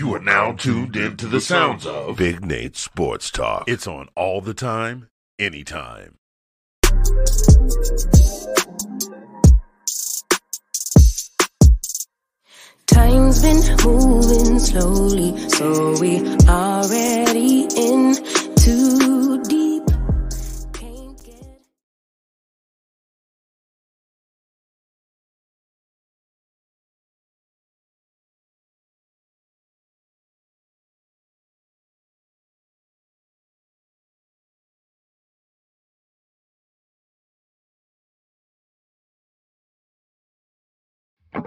You are now tuned into the sounds of Big Nate Sports Talk. It's on all the time, anytime. Time's been moving slowly, so we already in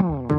You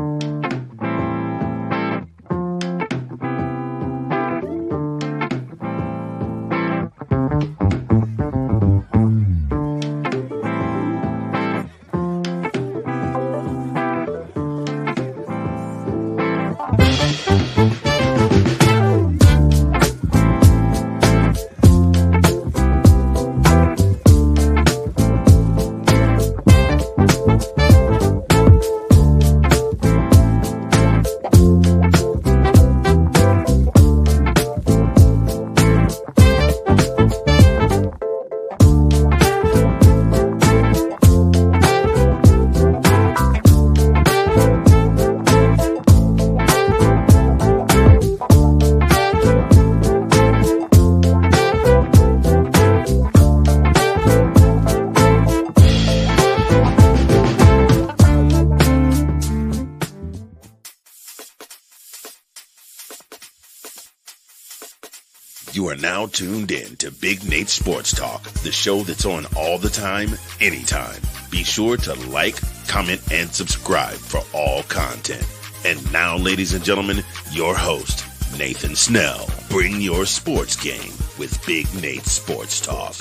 now tuned in to Big Nate Sports Talk, the show that's on all the time, anytime. Be sure to like, comment, and subscribe for all content. And now, ladies and gentlemen, your host, Nathan Snell. Bring your sports game with Big Nate Sports Talk.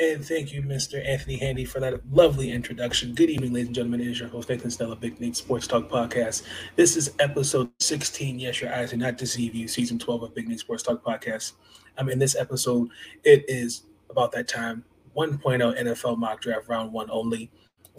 And thank you, Mr. Anthony Handy, for that lovely introduction. Good evening, ladies and gentlemen. It is your host, Nathan Snell, Big Nate Sports Talk Podcast. This is episode 16. Yes, your eyes do not deceive you. Season 12 of Big Nate Sports Talk Podcast. Um, in this episode, it is about that time 1.0 NFL mock draft round one only.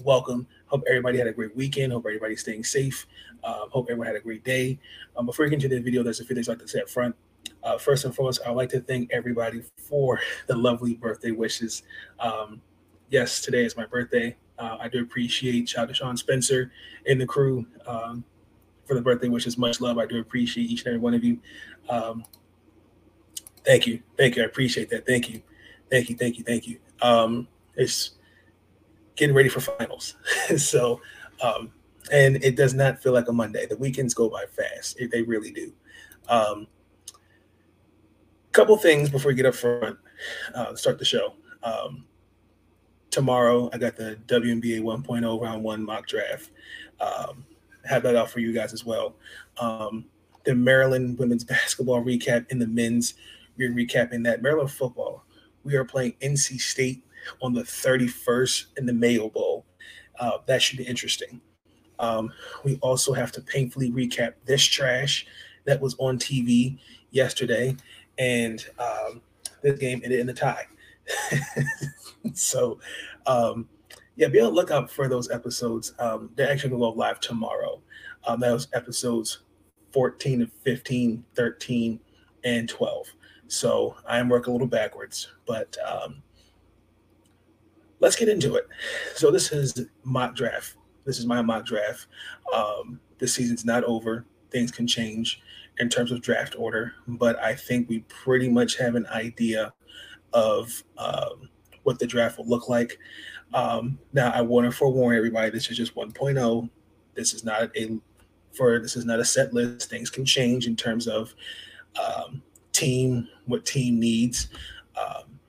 Welcome. Hope everybody had a great weekend. Hope everybody's staying safe. Uh, hope everyone had a great day. Um, before we get into the video, there's a few things I'd like to say up front. Uh, first and foremost, I'd like to thank everybody for the lovely birthday wishes. Um, yes, today is my birthday. Uh, I do appreciate shout out to Sean Spencer and the crew um, for the birthday wishes. Much love. I do appreciate each and every one of you. Um, thank you, thank you. I appreciate that. Thank you, thank you, thank you, thank you. Um, it's getting ready for finals, so um, and it does not feel like a Monday. The weekends go by fast. They really do. Couple things before we get up front, uh, start the show. Um, tomorrow, I got the WNBA 1.0 round one mock draft. Um, have that out for you guys as well. Um, the Maryland women's basketball recap in the men's. We're recapping that. Maryland football. We are playing NC State on the 31st in the Mayo Bowl. Uh, that should be interesting. Um, we also have to painfully recap this trash that was on TV yesterday and um, this game ended in a tie. so, um, yeah, be on the lookout for those episodes. Um, they're actually going to go live tomorrow. Um, that was episodes 14 and 15, 13, and 12. So I am working a little backwards, but um, let's get into it. So this is mock draft. This is my mock draft. Um, the season's not over. Things can change in terms of draft order, but I think we pretty much have an idea of um, what the draft will look like. Um, now, I want to forewarn everybody: this is just 1.0. This is not a for this is not a set list. Things can change in terms of um, team, what team needs. Um,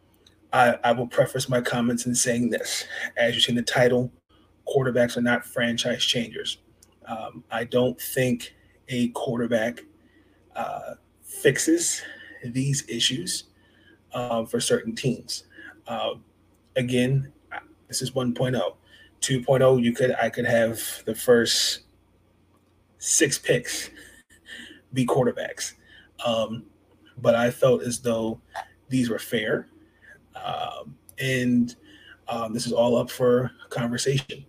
I, I will preface my comments in saying this: as you see in the title, quarterbacks are not franchise changers. Um, I don't think a quarterback uh, fixes these issues uh, for certain teams. Uh, again, this is 1.0. 2.0, you could I could have the first six picks be quarterbacks, um, but I felt as though these were fair, um, and um, this is all up for conversation.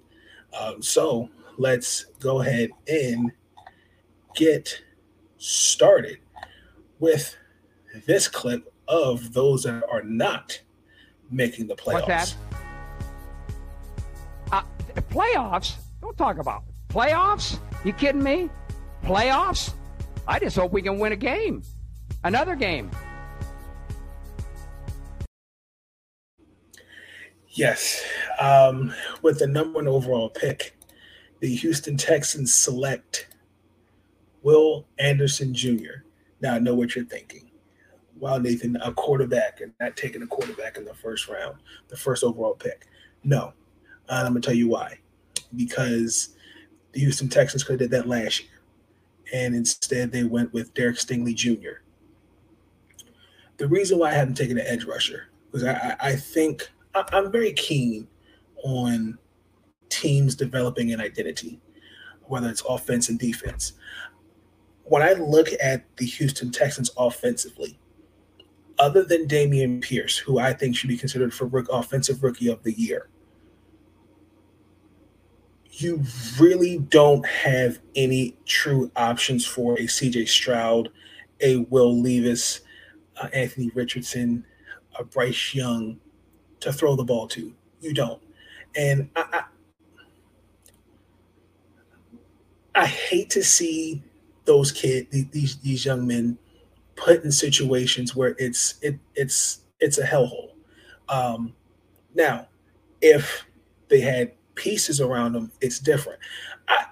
Um, so let's go ahead and get started with this clip of those that are not making the playoffs. What's that? Uh, playoffs? Don't talk about playoffs. You kidding me? Playoffs? I just hope we can win a game, another game. Yes, um, with the number one overall pick, the Houston Texans select Will Anderson Jr. Now I know what you're thinking. Wow, Nathan, a quarterback and not taking a quarterback in the first round, the first overall pick. No, I'm gonna tell you why. Because the Houston Texans could have did that last year, and instead they went with Derek Stingley Jr. The reason why I haven't taken an edge rusher because I, I think I'm very keen on teams developing an identity, whether it's offense and defense. When I look at the Houston Texans offensively, other than Dameon Pierce, who I think should be considered for offensive rookie of the year, you really don't have any true options for a CJ Stroud, a Will Levis, uh, Anthony Richardson, a Bryce Young to throw the ball to. You don't. And I, I, I hate to see those kids, these these young men, put in situations where it's it it's it's a hellhole. Um, now, if they had pieces around them, it's different. I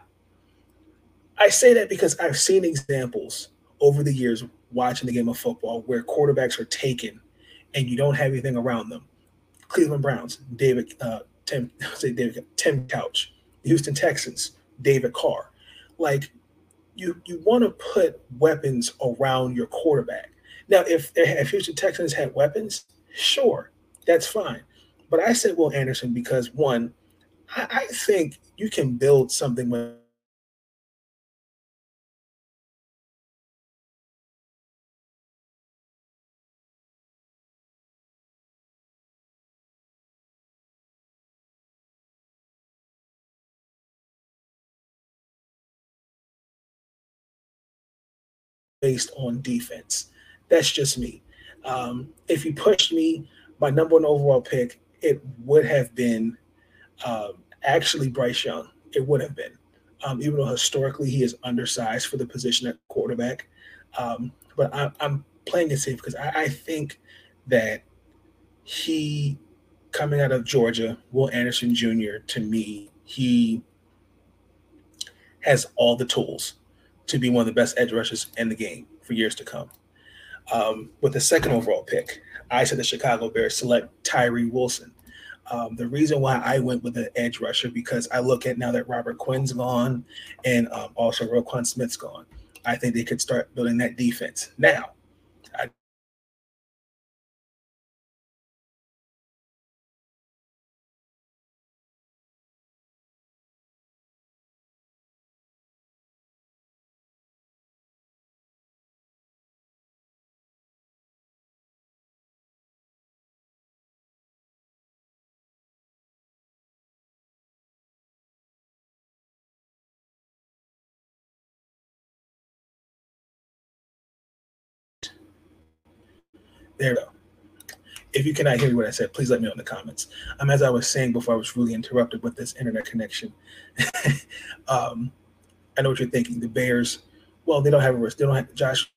I say that because I've seen examples over the years watching the game of football where quarterbacks are taken and you don't have anything around them. Cleveland Browns, David uh, Tim say David Tim Couch, Houston Texans, David Carr. Like you you want to put weapons around your quarterback. Now, if if Houston Texans had weapons, sure, that's fine. But I said Will Anderson because one, I, I think you can build something with based on defense. That's just me. Um, if you pushed me, my number one overall pick, it would have been um, actually Bryce Young. It would have been, um, even though historically he is undersized for the position at quarterback. Um, but I, am playing it safe because I, I think that he, coming out of Georgia, Will Anderson Jr., to me, he has all the tools to be one of the best edge rushers in the game for years to come. Um, with the second overall pick, I said the Chicago Bears select Tyree Wilson. Um, the reason why I went with the edge rusher because I look at now that Robert Quinn's gone and um, also Roquan Smith's gone. I think they could start building that defense now. There we go. If you cannot hear what I said, please let me know in the comments. Um, as I was saying before, I was really interrupted with this internet connection. um, I know what you're thinking. The Bears, well, they don't have a risk. They don't have Josh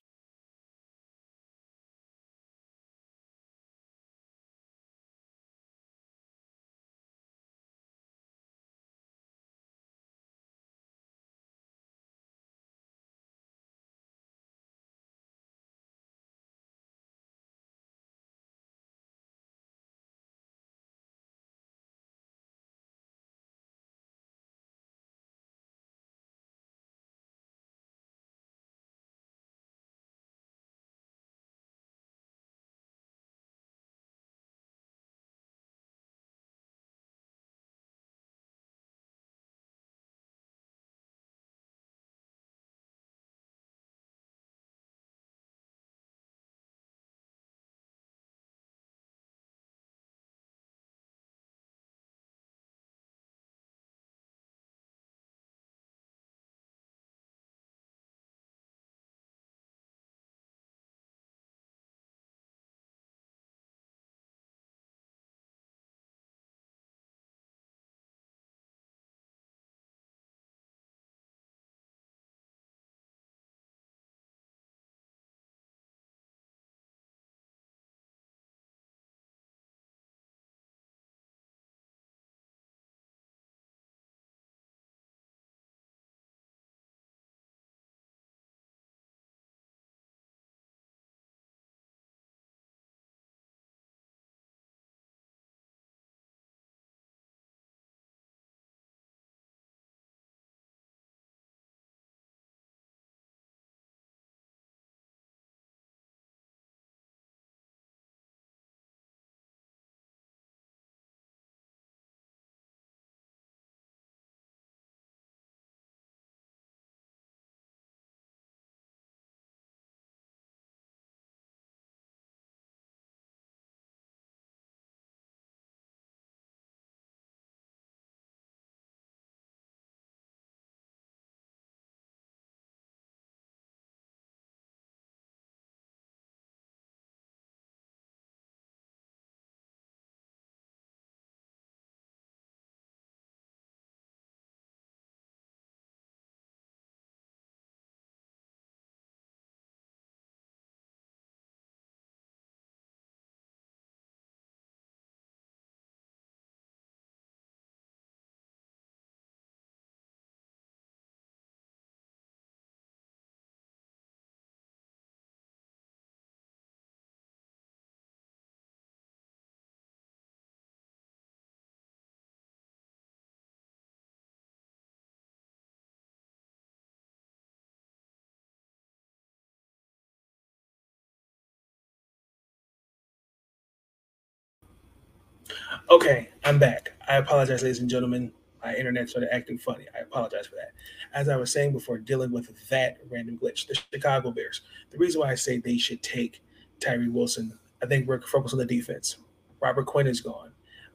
Okay, I'm back. I apologize, ladies and gentlemen. My internet started acting funny. I apologize for that. As I was saying before, dealing with that random glitch, the Chicago Bears. The reason why I say they should take Tyree Wilson, I think we're focused on the defense. Robert Quinn is gone.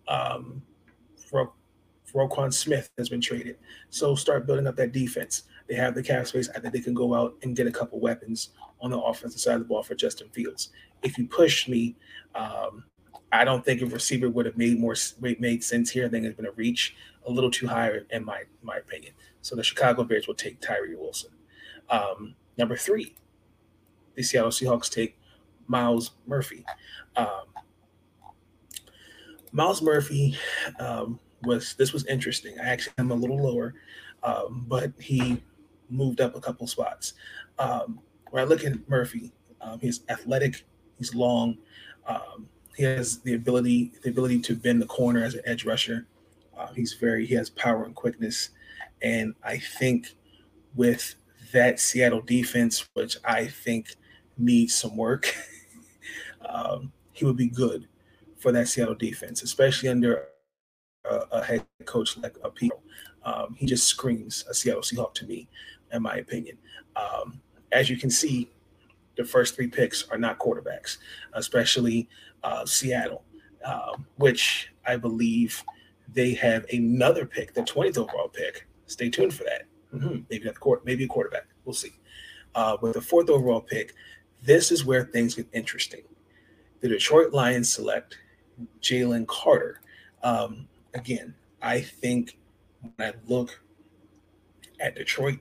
Um, Ro- Roquan Smith has been traded. So start building up that defense. They have the cap space. I think they can go out and get a couple weapons on the offensive side of the ball for Justin Fields. If you push me, um, I don't think a receiver would have made more made sense here. I think it's been a reach a little too high in my my opinion. So the Chicago Bears will take Tyree Wilson. Um, number three, the Seattle Seahawks take Myles Murphy. Um, Myles Murphy um, was this was interesting. I actually am a little lower, um, but he moved up a couple spots. Um, when I look at Murphy, um, he's athletic, he's long, um, he has the ability the ability to bend the corner as an edge rusher. Uh, he's very he has power and quickness, and I think with that Seattle defense, which I think needs some work, um, he would be good for that Seattle defense, especially under a, a head coach like a Pete. Um, he just screams a Seattle Seahawk to me, in my opinion. Um, as you can see, the first three picks are not quarterbacks, especially uh, Seattle, um, which I believe they have another pick, the 20th overall pick. Stay tuned for that. Mm-hmm. Maybe not the court, maybe a quarterback. We'll see. Uh, with the fourth overall pick, this is where things get interesting. The Detroit Lions select Jalen Carter. Um, again, I think when I look at Detroit,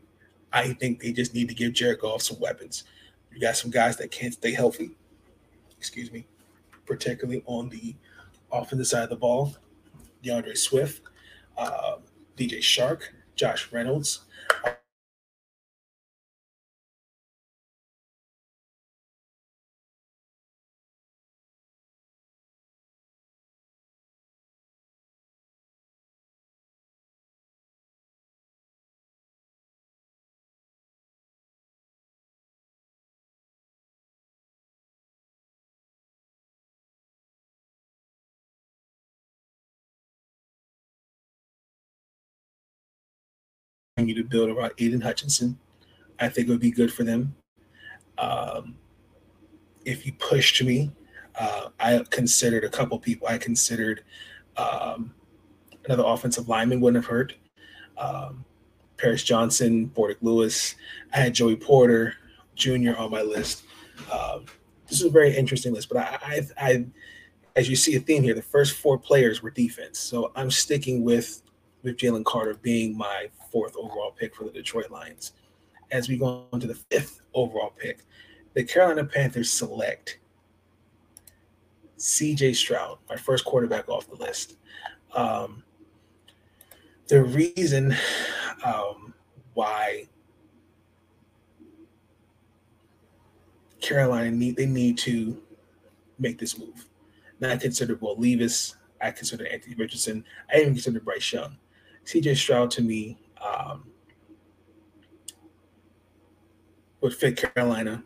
I think they just need to give Jared Goff some weapons. You got some guys that can't stay healthy, excuse me, particularly on the offensive side of the ball. D'Andre Swift, uh, DJ Chark, Josh Reynolds, you to build around Aidan Hutchinson. I think it would be good for them. Um, if you pushed me, uh, I considered a couple people. I considered um, another offensive lineman wouldn't have hurt. Um, Paris Johnson, Bordick Lewis. I had Joey Porter Jr. on my list. Um, this is a very interesting list, but I, I, I, as you see a theme here, the first four players were defense. So I'm sticking with with Jalen Carter being my fourth overall pick for the Detroit Lions. As we go on to the fifth overall pick, the Carolina Panthers select CJ Stroud, my first quarterback off the list. Um, the reason um, why Carolina need they need to make this move. Now I consider Will Levis, I consider Anthony Richardson, I even consider Bryce Young. CJ Stroud to me um, would fit Carolina.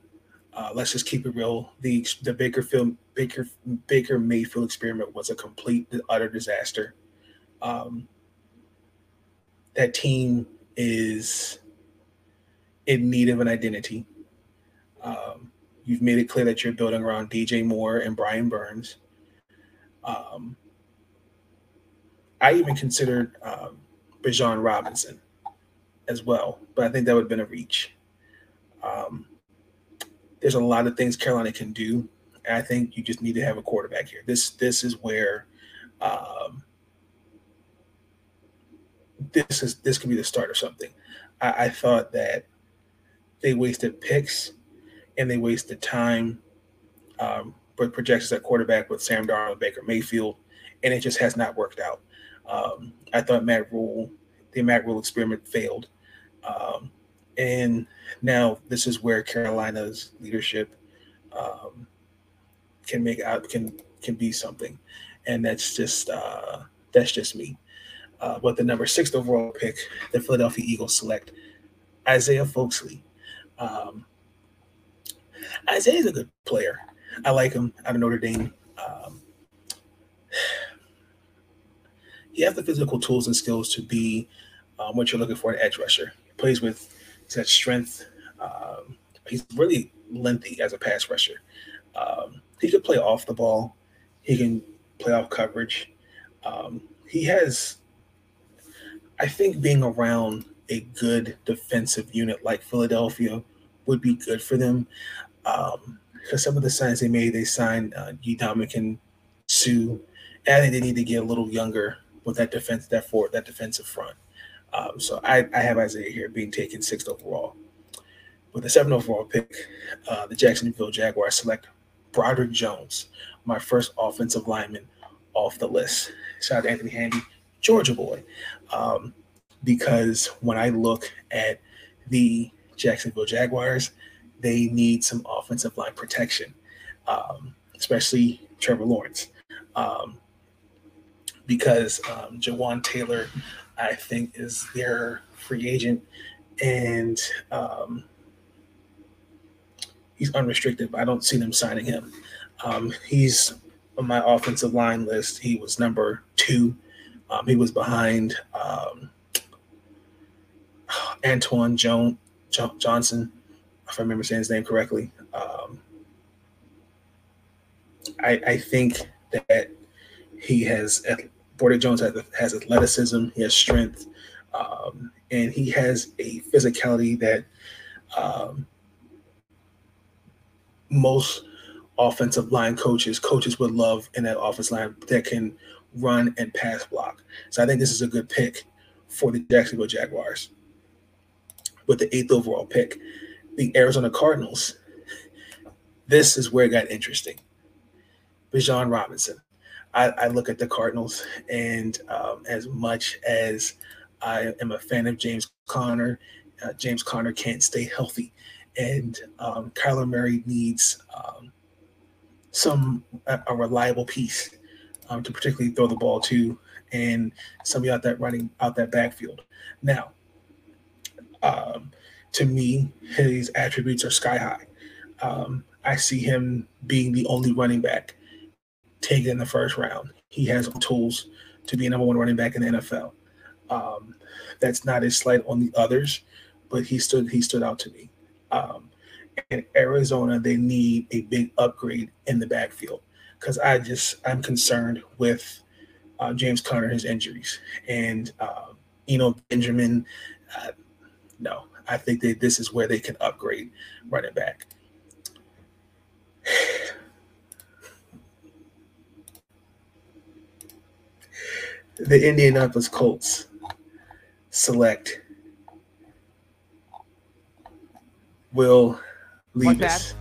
Uh, let's just keep it real. The the Bakerfield Baker Baker Mayfield experiment was a complete utter disaster. Um, that team is in need of an identity. Um, you've made it clear that you're building around DJ Moore and Brian Burns. Um, I even considered um, Robinson as well, but I think that would have been a reach. Um, there's a lot of things Carolina can do, and I think you just need to have a quarterback here. This this is where um, this is this could be the start of something. I, I thought that they wasted picks and they wasted time um, with projections at quarterback with Sam Darnold, Baker Mayfield, and it just has not worked out. Um, I thought Matt Rhule, the Rhule experiment failed. Um, and now this is where Carolina's leadership um, can make out can can be something, and that's just uh, that's just me. Uh, but the number six overall pick, the Philadelphia Eagles select Isaiah Foskey. Um, Isaiah's a good player. I like him out of Notre Dame. Um, he has the physical tools and skills to be um, what you're looking for an edge rusher. He plays with such strength. Um, he's really lengthy as a pass rusher. Um, he could play off the ball. He can play off coverage. Um, he has, I think, being around a good defensive unit like Philadelphia would be good for them. Because um, some of the signs they made, they signed uh, Ndamukong Suh. And I think they need to get a little younger with that defense, that forward, that defensive front. Um, so I, I, have Isaiah here being taken sixth overall. With the seventh overall pick, uh, the Jacksonville Jaguars select Broderick Jones, my first offensive lineman off the list. Shout out to Anthony Handy, Georgia boy. Um, because when I look at the Jacksonville Jaguars, they need some offensive line protection, um, especially Trevor Lawrence. Um, because um, Jawaan Taylor, I think, is their free agent, and um, he's unrestricted. But I don't see them signing him. Um, he's on my offensive line list. He was number two. Um, he was behind um, Antoine Joan, jo- Johnson, if I remember saying his name correctly. Um, I, I think that he has Broderick Jones has, has athleticism, he has strength, um, and he has a physicality that um, most offensive line coaches coaches would love in that offense line that can run and pass block. So I think this is a good pick for the Jacksonville Jaguars. With the eighth overall pick, the Arizona Cardinals. This is where it got interesting. Bijan Robinson. I, I look at the Cardinals, and um, as much as I am a fan of James Conner, uh, James Conner can't stay healthy, and um, Kyler Murray needs um, some a, a, reliable piece um, to particularly throw the ball to, and somebody out that running out that backfield. Now, um, to me, his attributes are sky high. Um, I see him being the only running back taken in the first round. He has tools to be a number one running back in the NFL. Um, that's not a slight on the others, but he stood he stood out to me. Um, in Arizona, they need a big upgrade in the backfield because I just I'm concerned with uh, James Conner his injuries and uh, Eno Benjamin. Uh, no, I think that this is where they can upgrade running back. The Indianapolis Colts select Will Levis.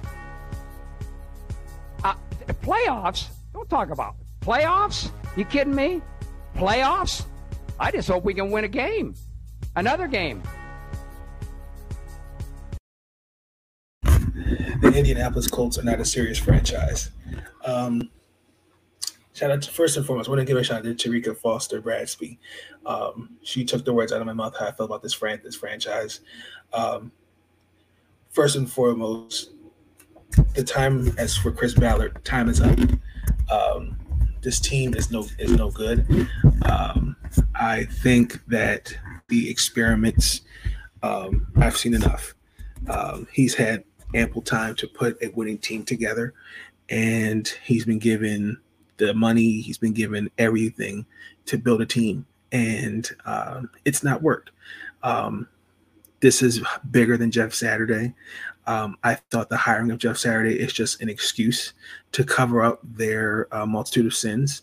Uh, playoffs? Don't talk about playoffs. You kidding me? Playoffs? I just hope we can win a game, another game. The Indianapolis Colts are not a serious franchise. Um, shout out to first and foremost, I want to give a shout out to Terrika Foster Bradsby. Um, she took the words out of my mouth how I felt about this fran- this franchise. Um, first and foremost, the time as for Chris Ballard, time is up. Um, this team is no is no good. Um, I think that the experiments um, I've seen enough. Um, he's had ample time to put a winning team together, and he's been given the money, he's been given everything to build a team, and um, it's not worked. Um, this is bigger than Jeff Saturday. Um, I thought the hiring of Jeff Saturday is just an excuse to cover up their uh, multitude of sins.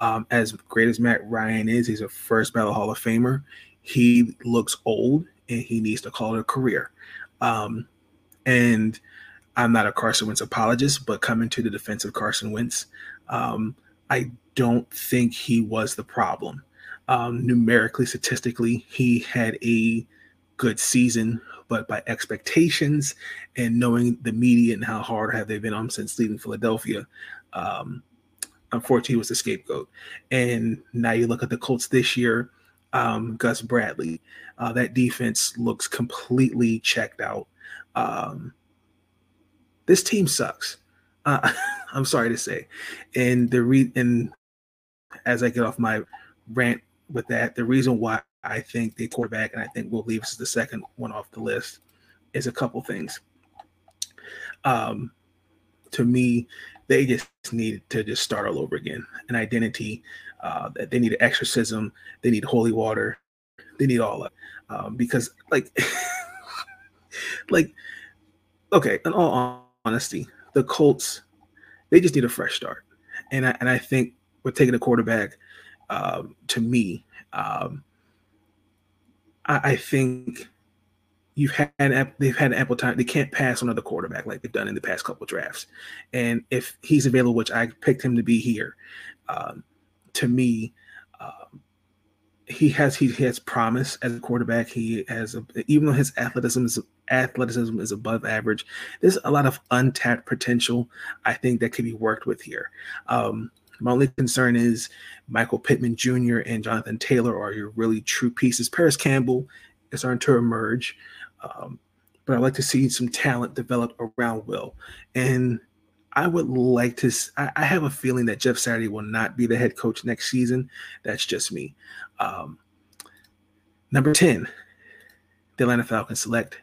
Um, as great as Matt Ryan is, he's a first ballot Hall of Famer. He looks old and he needs to call it a career. Um, and I'm not a Carson Wentz apologist, but coming to the defense of Carson Wentz, um, I don't think he was the problem. Um, numerically, statistically, he had a good season, but by expectations and knowing the media and how hard have they been on since leaving Philadelphia, um, unfortunately, he was the scapegoat. And now you look at the Colts this year, um, Gus Bradley, uh, that defense looks completely checked out. Um, this team sucks. Uh, I'm sorry to say. And the re and as I get off my rant with that. The reason why I think the quarterback, and I think Will Levis is the second one off the list, is a couple things. Um, to me, they just need to just start all over again. An identity. Uh, they need an exorcism. They need holy water. They need all of it. Um, because like, like, okay. In all honesty, the Colts, they just need a fresh start. And I, and I think we're taking a quarterback. Um, to me, um, I, I think you've had they've had ample time. They can't pass on another quarterback like they've done in the past couple drafts. And if he's available, which I picked him to be here, um, to me, um, he has he has promise as a quarterback. He has a, even though his athleticism is athleticism is above average. There's a lot of untapped potential. I think that could be worked with here. Um, my only concern is Michael Pittman Jr. and Jonathan Taylor are your really true pieces. Parris Campbell is starting to emerge. Um, but I'd like to see some talent develop around Will. And I would like to, I, have a feeling that Jeff Saturday will not be the head coach next season. That's just me. Um, number 10, the Atlanta Falcons select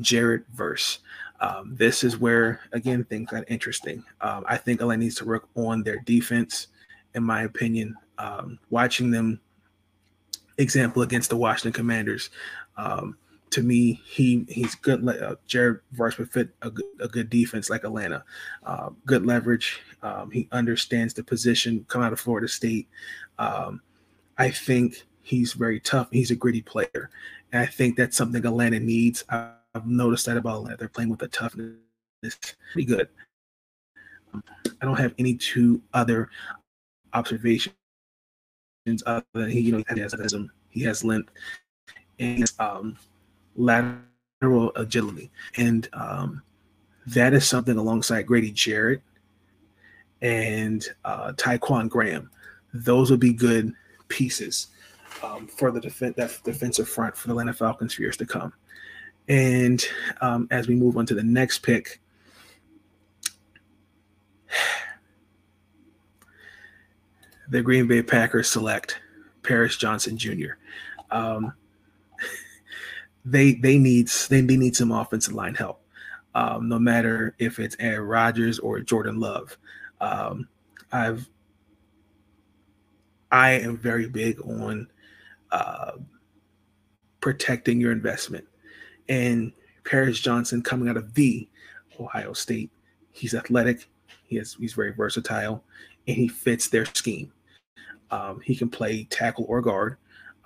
Jared Verse. Um, this is where, again, things got interesting. Um, I think Atlanta needs to work on their defense, in my opinion. Um, watching them, example against the Washington Commanders, um, to me, he he's good. Uh, Jared Verse would fit a good, a good defense like Atlanta. Uh, good leverage. Um, he understands the position. Come out of Florida State. Um, I think he's very tough. He's a gritty player, and I think that's something Atlanta needs. I, have noticed that about Atlanta. They're playing with a toughness. Pretty good. Um, I don't have any two other observations other than he, you know, he has he has length, and um, lateral agility. And um, that is something alongside Grady Jarrett and uh, Ta'Quon Graham. Those would be good pieces um, for the def- that defensive front for the Atlanta Falcons for years to come. And um, as we move on to the next pick, the Green Bay Packers select Paris Johnson Jr. Um, they they need they, they need some offensive line help. Um, no matter if it's Aaron Rodgers or Jordan Love. Um, I've I am very big on uh, protecting your investment. And Paris Johnson coming out of the Ohio State, he's athletic, he has he's very versatile, and he fits their scheme. Um, he can play tackle or guard.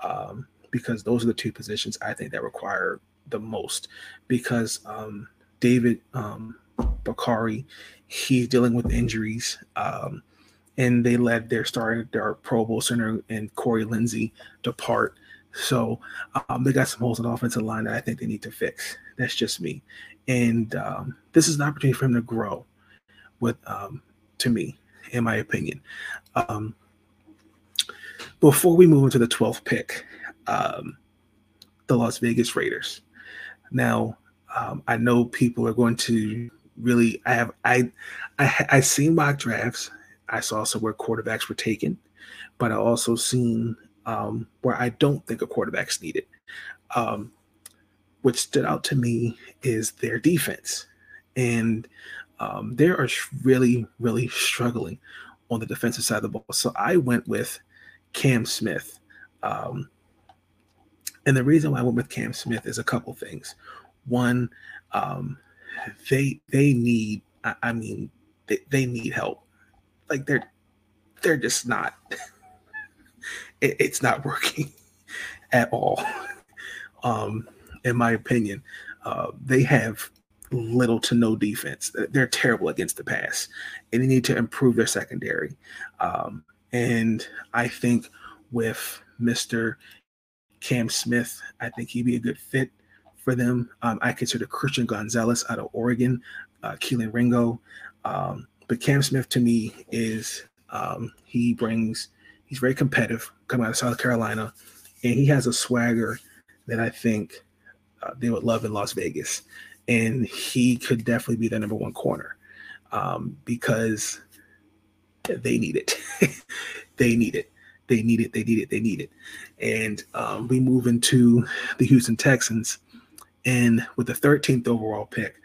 Um, because those are the two positions I think that require the most. Because um, David um, Bakhtiari, he's dealing with injuries, um, and they let their starting their Pro Bowl center and Corey Linsley depart. So um, they got some holes in the offensive line that I think they need to fix. That's just me, and um, this is an opportunity for him to grow. With um, to me, in my opinion. Um, before we move into the 12th pick, um, the Las Vegas Raiders. Now, um, I know people are going to really. I have I I I seen mock drafts. I saw also where quarterbacks were taken, but I also seen um, where I don't think a quarterback's needed. Um, what stood out to me is their defense, and um, they are really really struggling on the defensive side of the ball. So I went with Cam Smith. Um, and the reason why I went with Cam Smith is a couple things. One, um, they they need. I, I mean, they, they need help. Like they're they're just not. it, it's not working at all. Um, in my opinion, uh, they have little to no defense. They're terrible against the pass, and they need to improve their secondary. Um, and I think with Mister Cam Smith, I think he'd be a good fit for them. Um, I consider Christian Gonzalez out of Oregon, uh, Kelee Ringo. Um, but Cam Smith to me is um, he brings he's very competitive coming out of South Carolina, and he has a swagger that I think uh, they would love in Las Vegas, and he could definitely be the number one corner um, because they need it. they need it they need it, they need it, they need it. And um, we move into the Houston Texans. And with the 13th overall pick,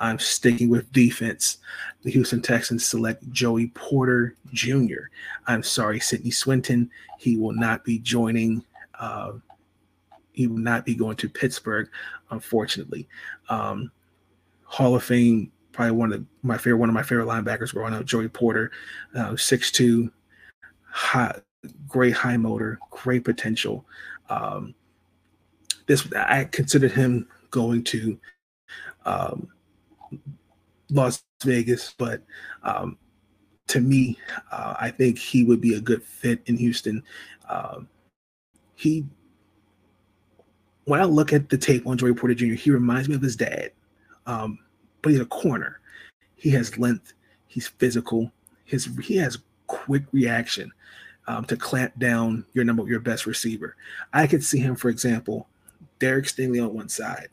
I'm sticking with defense. The Houston Texans select Joey Porter Jr. I'm sorry, Sidney Swinton. He will not be joining. Uh, he will not be going to Pittsburgh, unfortunately. Um, Hall of Fame, probably one of the, my favorite, one of my favorite linebackers growing up, Joey Porter, uh, 6'2", high, great high motor, great potential. Um, this I considered him going to um, Las Vegas, but um, to me, uh, I think he would be a good fit in Houston. Um, he, when I look at the tape on Joey Porter Jr., he reminds me of his dad, um, but he's a corner. He has length. He's physical. His he has quick reaction um, to clamp down your number your best receiver. I could see him, for example, Derek Stingley on one side,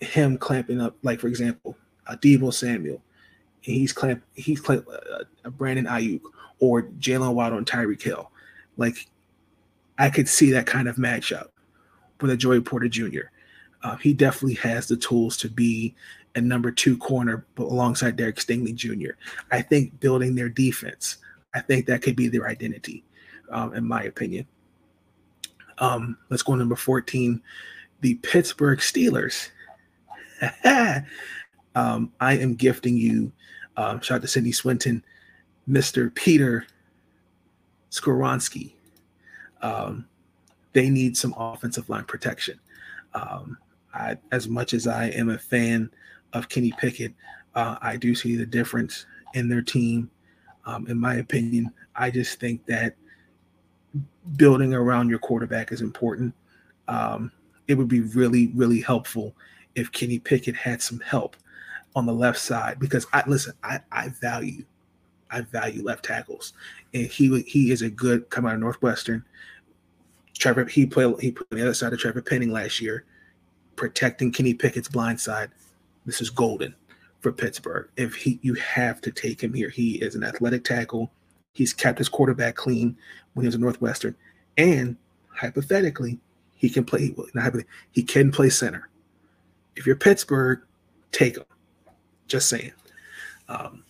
him clamping up, like for example, Deebo Samuel, he's clamp he's clamp uh, Brandon Aiyuk or Jaylen Waddle and Tyreek Hill. Like I could see that kind of matchup with a Joey Porter Jr. Uh, he definitely has the tools to be a number two corner alongside Derek Stingley Jr. I think building their defense, I think that could be their identity, um, in my opinion. Um, let's go number 14, the Pittsburgh Steelers. um, I am gifting you, um, shout out to Sidney Swinton, Mr. Peter Skoronski. Um, they need some offensive line protection. Um, I, as much as I am a fan of Kenny Pickett, uh, I do see the difference in their team. Um, in my opinion, I just think that building around your quarterback is important. Um, it would be really, really helpful if Kenny Pickett had some help on the left side because I listen, I, I value, I value left tackles, and he he is a good come out of Northwestern. Trevor he played he put the other side of Trevor Penning last year, protecting Kenny Pickett's blind side. This is golden for Pittsburgh. If he you have to take him here, he is an athletic tackle. He's kept his quarterback clean when he was a Northwestern, and hypothetically, he can play. Not he can play center. If you're Pittsburgh, take him. Just saying. Um,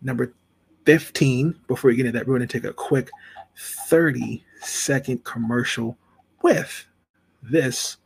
number 15, before we get into that, we're going to take a quick 30 second commercial with this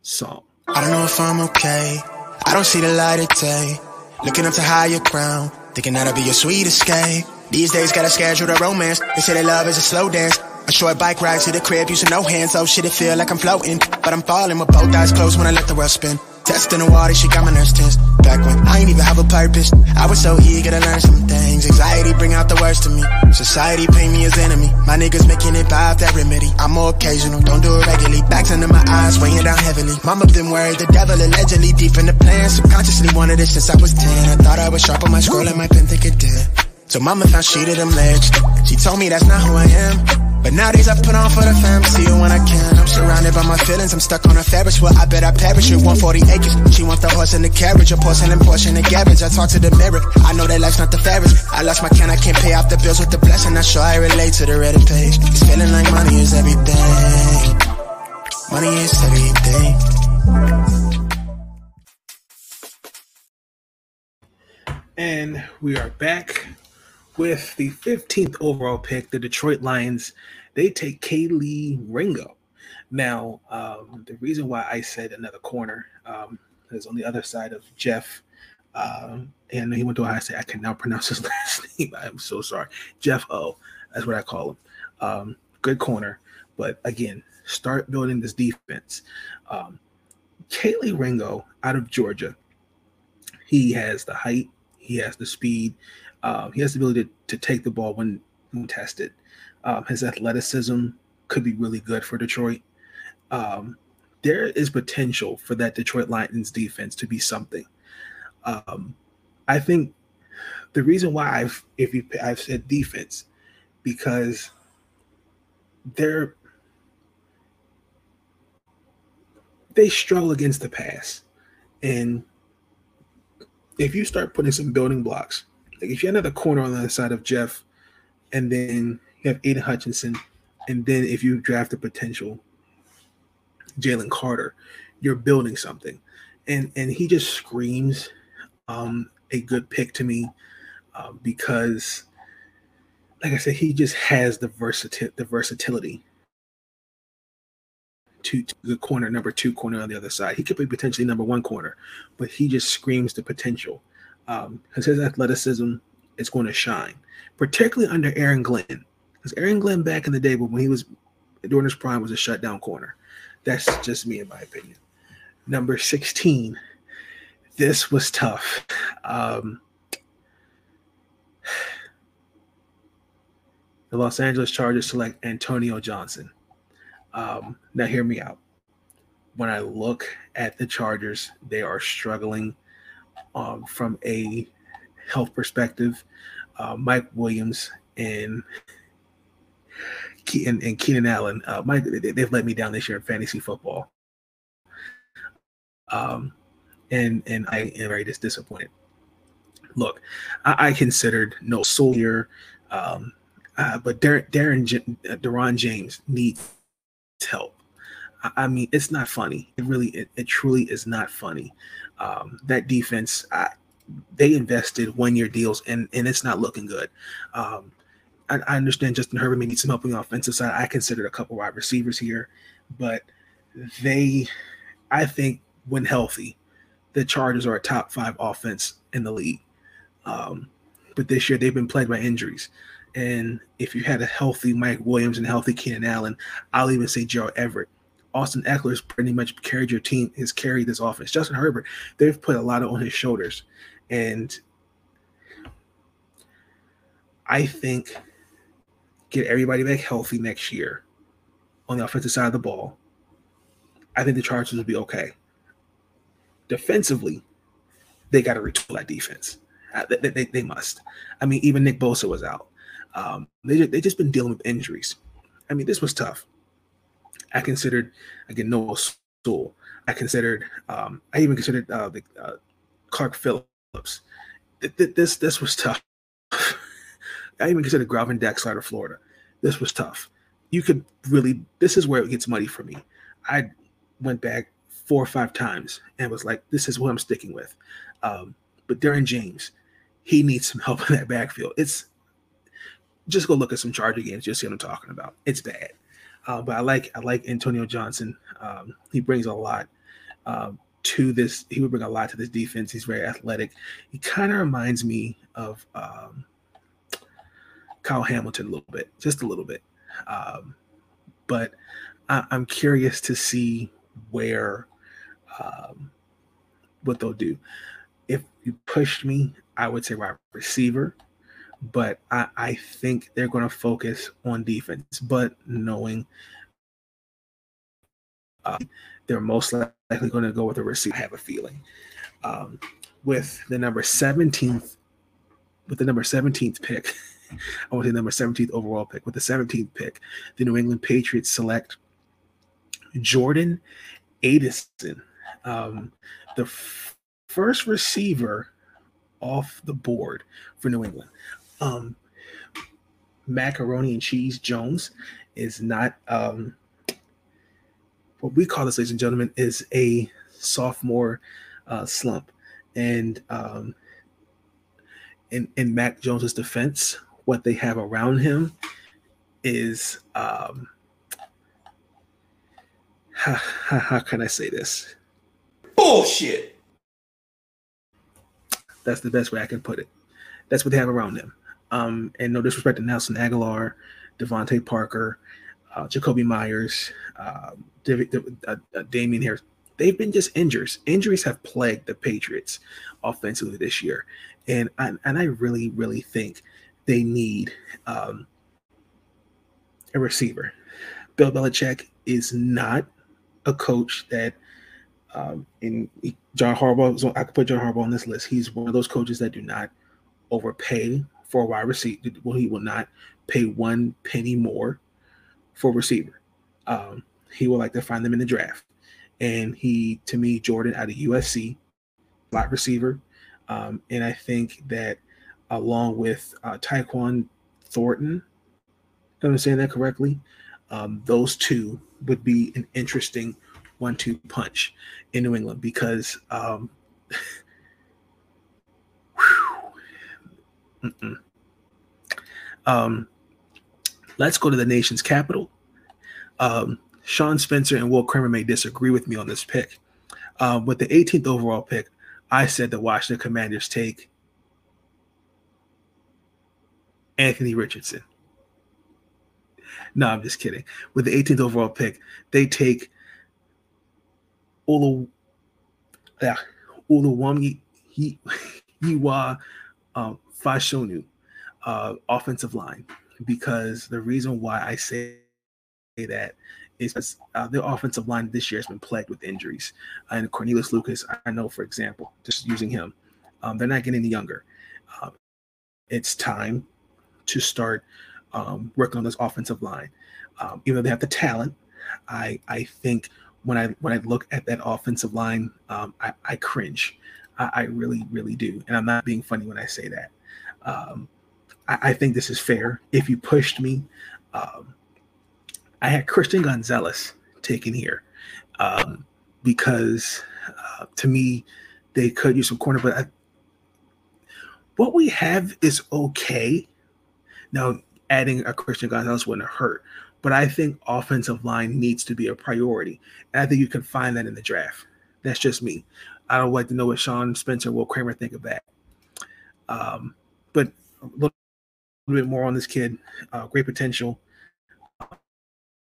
song. I don't know if I'm okay. I don't see the light of day. Looking up to higher ground, thinking that'll be your sweet escape. These days, gotta schedule the romance. They say that love is a slow dance. A short bike ride to the crib, using no hands. Oh shit, it feel like I'm floating. But I'm falling with both eyes closed when I let the world spin. Testing the water, she got my nerves tense. Back when I ain't even have a purpose, I was so eager to learn some things. Anxiety bring out the worst in me. Society paint me as enemy. My niggas making it by that remedy. I'm more occasional, don't do it regularly. Backs under my eyes, weighing down heavily. Mama been worried, the devil allegedly deep in the plan. Subconsciously wanted it since I was 10. I thought I was sharp on my scroll and my pen think it did. So mama found she to them legs. She told me that's not who I am. But nowadays I put on for the fam, see you when I can. I'm surrounded by my feelings, I'm stuck on a Ferris wheel. I bet I perish with 140 acres. She wants the horse and the carriage, a porcelain portion and garbage. I talk to the mirror, I know that life's not the fairest. I lost my can, I can't pay off the bills with the blessing. Not sure I relate to the Reddit page. It's feeling like money is everything. Money is everything. And we are back with the 15th overall pick, the Detroit Lions, they take Kelee Ringo. Now, um, the reason why I said another corner um, is on the other side of Jeff. Um, and he went to Ohio State. I can now pronounce his last name. I'm so sorry. Jeff O. That's what I call him. Um, good corner. But again, start building this defense. Um, Kelee Ringo out of Georgia. He has the height, he has the speed, um, he has the ability to, to take the ball when, when tested. Um, his athleticism could be really good for Detroit. Um, there is potential for that Detroit Lions defense to be something. Um, I think the reason why I've if you I've said defense because they're they struggle against the pass, and if you start putting some building blocks like if you had another corner on the other side of Jeff, and then You have Aidan Hutchinson, and then if you draft a potential Jalen Carter, you're building something, and and he just screams um, a good pick to me uh, because, like I said, he just has the versatility, the versatility to the corner, number two corner on the other side. He could be potentially number one corner, but he just screams the potential because um, his athleticism is going to shine, particularly under Aaron Glenn. Because Aaron Glenn back in the day, when he was during his prime, was a shutdown corner. That's just me, in my opinion. Number 16. This was tough. Um, the Los Angeles Chargers select Antonio Johnson. Um, now, hear me out. When I look at the Chargers, they are struggling um, from a health perspective. Uh, Mike Williams and and, and Keenan Allen, uh, Mike, they've let me down this year in fantasy football. Um, and and I am very disappointed. Look, I, I considered Noah Sewell, um, uh, but Darren, uh, Derwin James needs help. I, I, mean, it's not funny. It really, it, it truly is not funny. Um, that defense, I, they invested one year deals and and it's not looking good. Um, I, I, understand Justin Herbert may need some help on the offensive side. I considered a couple wide receivers here, but they, I think, when healthy, the Chargers are a top five offense in the league. Um, but this year they've been plagued by injuries. And if you had a healthy Mike Williams and healthy Keenan Allen, I'll even say Gerald Everett. Austin Ekeler's pretty much carried your team, has carried this offense. Justin Herbert, they've put a lot on his shoulders. And I think get everybody back healthy next year on the offensive side of the ball, I think the Chargers will be okay. Defensively, they got to retool that defense. Uh, they, they, they, must. I mean, even Nick Bosa was out. Um, they they just been dealing with injuries. I mean, this was tough. I considered again Noah Sewell. I considered. Um, I even considered uh, the, uh, Clark Phillips. This this was tough. I even considered Gervon Dexter out of Florida. This was tough. You could really. This is where it gets muddy for me. I went back four or five times and was like, "This is what I'm sticking with." Um, but Darren James, he needs some help in that backfield. It's just go look at some Charger games. Just see what I'm talking about. It's bad. Uh, but I like I like Antonio Johnson. Um, he brings a lot um, to this. He would bring a lot to this defense. He's very athletic. He kind of reminds me of um, Kyle Hamilton a little bit, just a little bit. Um, but I, am curious to see where um, what they'll do. If you pushed me, I would say wide receiver, but I, I think they're going to focus on defense. But knowing uh, they're most likely going to go with a receiver, I have a feeling. Um, with the number 17th, with the number 17th pick. I want to say number 17th overall pick. With the 17th pick, the New England Patriots select Jordan Addison, um, the f- first receiver off the board for New England. Um, macaroni and cheese Jones is not um, what we call this, ladies and gentlemen, is a sophomore uh, slump. And um, in in Mac Jones's defense, what they have around him is um how, how, how can I say this? Bullshit. That's the best way I can put it. That's what they have around them. Um, and no disrespect to Nelson Agholor, DeVante Parker, uh, Jakobi Meyers, uh, David, uh, uh, Damien Harris. They've been just injuries. Injuries have plagued the Patriots offensively this year, and I, and I really really think they need um, a receiver. Bill Belichick is not a coach that, um, in John Harbaugh, I could put John Harbaugh on this list. He's one of those coaches that do not overpay for a wide receiver. Well, he will not pay one penny more for receiver. Um, he will like to find them in the draft. And he, to me, Jordan out of USC, slot receiver. Um, and I think that along with uh, Tyquan Thornton Am I saying that correctly? Um, those two would be an interesting one-two punch in New England because um, um, let's go to the nation's capital. Um, Sean Spencer and Will Kramer may disagree with me on this pick. Um, with the 18th overall pick, I said the Washington Commanders take Anthony Richardson. No, I'm just kidding. With the 18th overall pick, they take Olu, yeah, Oluwami Yiwa um, Fashanu, uh, offensive line, because the reason why I say that is because uh, their offensive line this year has been plagued with injuries. And Cornelius Lucas, I know, for example, just using him, um, they're not getting any younger. Um, it's time to start um, working on this offensive line. Um, even though they have the talent, I I think when I when I look at that offensive line, um, I, I, cringe. I, I, really really do, and I'm not being funny when I say that. Um, I, I, think this is fair. If you pushed me, um, I had Christian Gonzalez taken here um, because uh, to me they could use some corner, but I, what we have is okay. Now adding a Christian Gonzalez wouldn't hurt, but I think offensive line needs to be a priority. And I think you can find that in the draft. That's just me. I don't like to know what Sean Spencer, Will Kramer think of that. Um, but a little, bit more on this kid. Uh, great potential.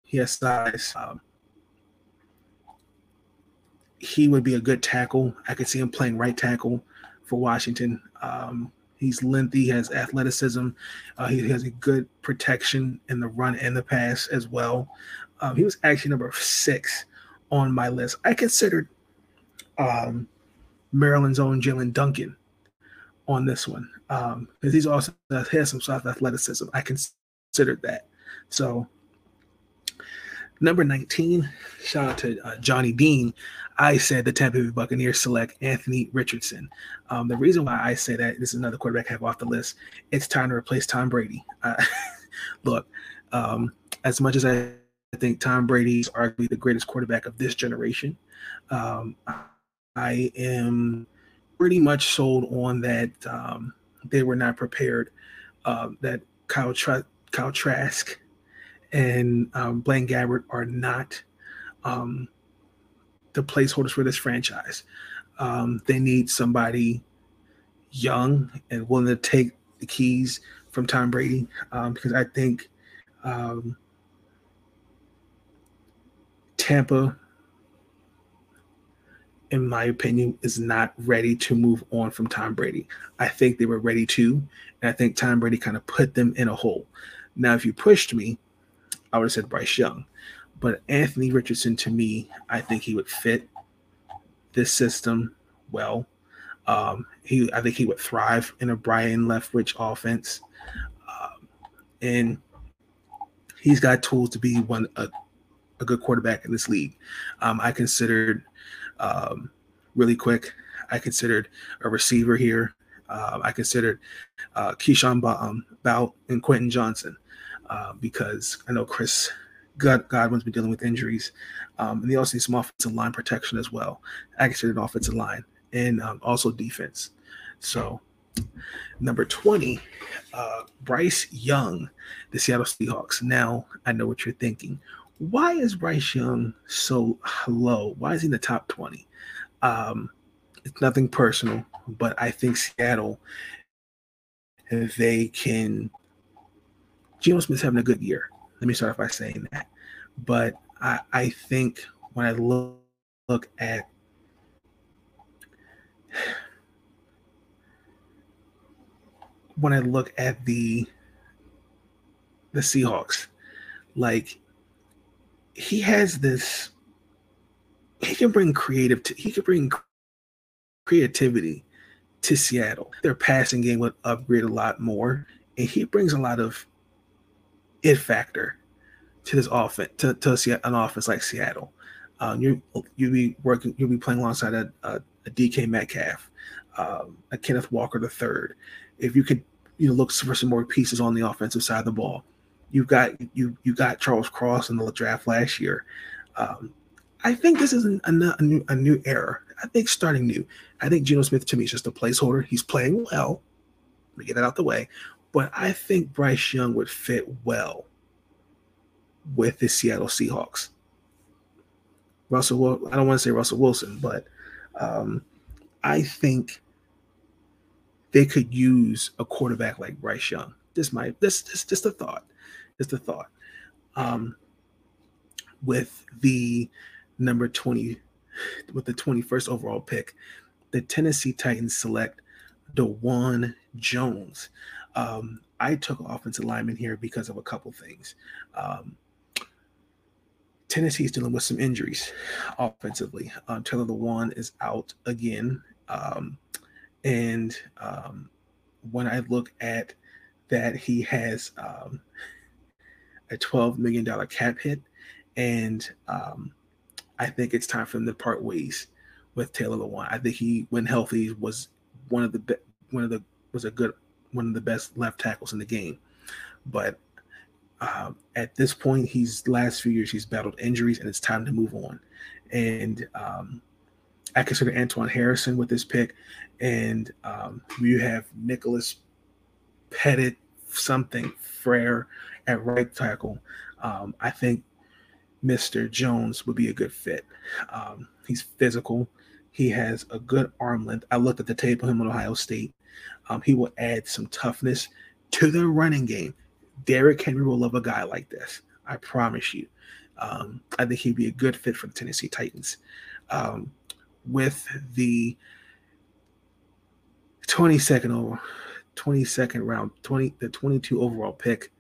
He has size. Um, he would be a good tackle. I could see him playing right tackle for Washington. Um, He's lengthy, has athleticism. Uh, he has a good protection in the run and the pass as well. Um, he was actually number six on my list. I considered um, Maryland's own Jaelyn Duncan on this one because um, he's also has some soft athleticism. I considered that. So number 19, shout out to uh, Johnny Dean. I said the Tampa Bay Buccaneers select Anthony Richardson. Um, the reason why I say that this is another quarterback I have off the list. It's time to replace Tom Brady. Uh, look, um, as much as I think Tom Brady is arguably the greatest quarterback of this generation, um, I am pretty much sold on that um, they were not prepared. Uh, that Kyle, Kyle Trask and um, Blaine Gabbert are not um, the placeholders for this franchise. Um, they need somebody young and willing to take the keys from Tom Brady um, because I think um, Tampa, in my opinion, is not ready to move on from Tom Brady. I think they were ready to, and I think Tom Brady kind of put them in a hole. Now, if you pushed me, I would have said Bryce Young. But Anthony Richardson, to me, I think he would fit this system well. Um, he, I think he would thrive in a Byron Leftwich offense, um, and he's got tools to be one a, a good quarterback in this league. Um, I considered um, really quick. I considered a receiver here. Uh, I considered uh, Kayshon um, Boutte and Quentin Johnston uh, because I know Chris God, Godwin's been dealing with injuries. Um, and they also need some offensive line protection as well. I consider an offensive line and um, also defense. So, number 20, uh, Bryce Young, the Seattle Seahawks. Now, I know what you're thinking. Why is Bryce Young so low? Why is he in the top 20? Um, it's nothing personal, but I think Seattle, they can. Geno Smith's having a good year. Let me start off by saying that. But I, I think when I look, look at when I look at the the Seahawks, like he has this he can bring creative he can bring creativity to Seattle. Their passing game would upgrade a lot more, and he brings a lot of it factor to this offense to, to an offense like Seattle. Um, you you'll be working you'll be playing alongside a, a, a DK Metcalf, um, a Kenneth Walker the third. If you could you know look for some more pieces on the offensive side of the ball, You got you you got Charles Cross in the draft last year. Um, I think this is a, a, new a new era. I think starting new. I think Geno Smith to me is just a placeholder. He's playing well. Let me get that out the way. But I think Bryce Young would fit well with the Seattle Seahawks. Russell, I don't want to say Russell Wilson, but um, I think they could use a quarterback like Bryce Young. This might this this just a thought, just a thought. Um, with the number twenty, with the twenty first overall pick, the Tennessee Titans select Dawand Jones. Um, I took offensive lineman here because of a couple things. Um, Tennessee is dealing with some injuries offensively. Uh, Taylor Lewan is out again. Um, and um, when I look at that, he has um, a $12 million cap hit. And um, I think it's time for him to part ways with Taylor Lewan. I think he, when healthy, was one of the be- one of the was a good one of the best left tackles in the game. But um, at this point, he's last few years he's battled injuries, and it's time to move on. And um, I consider Antoine Harrison with this pick, and um, you have Nicholas Pettit, something Frere at right tackle. Um, I think Mr. Jones would be a good fit. Um, he's physical. He has a good arm length. I looked at the tape of him at Ohio State. Um, he will add some toughness to the running game. Derrick Henry will love a guy like this. I promise you. Um, I think he'd be a good fit for the Tennessee Titans. Um, with the 22nd over 22nd round, 20 the 22 overall pick,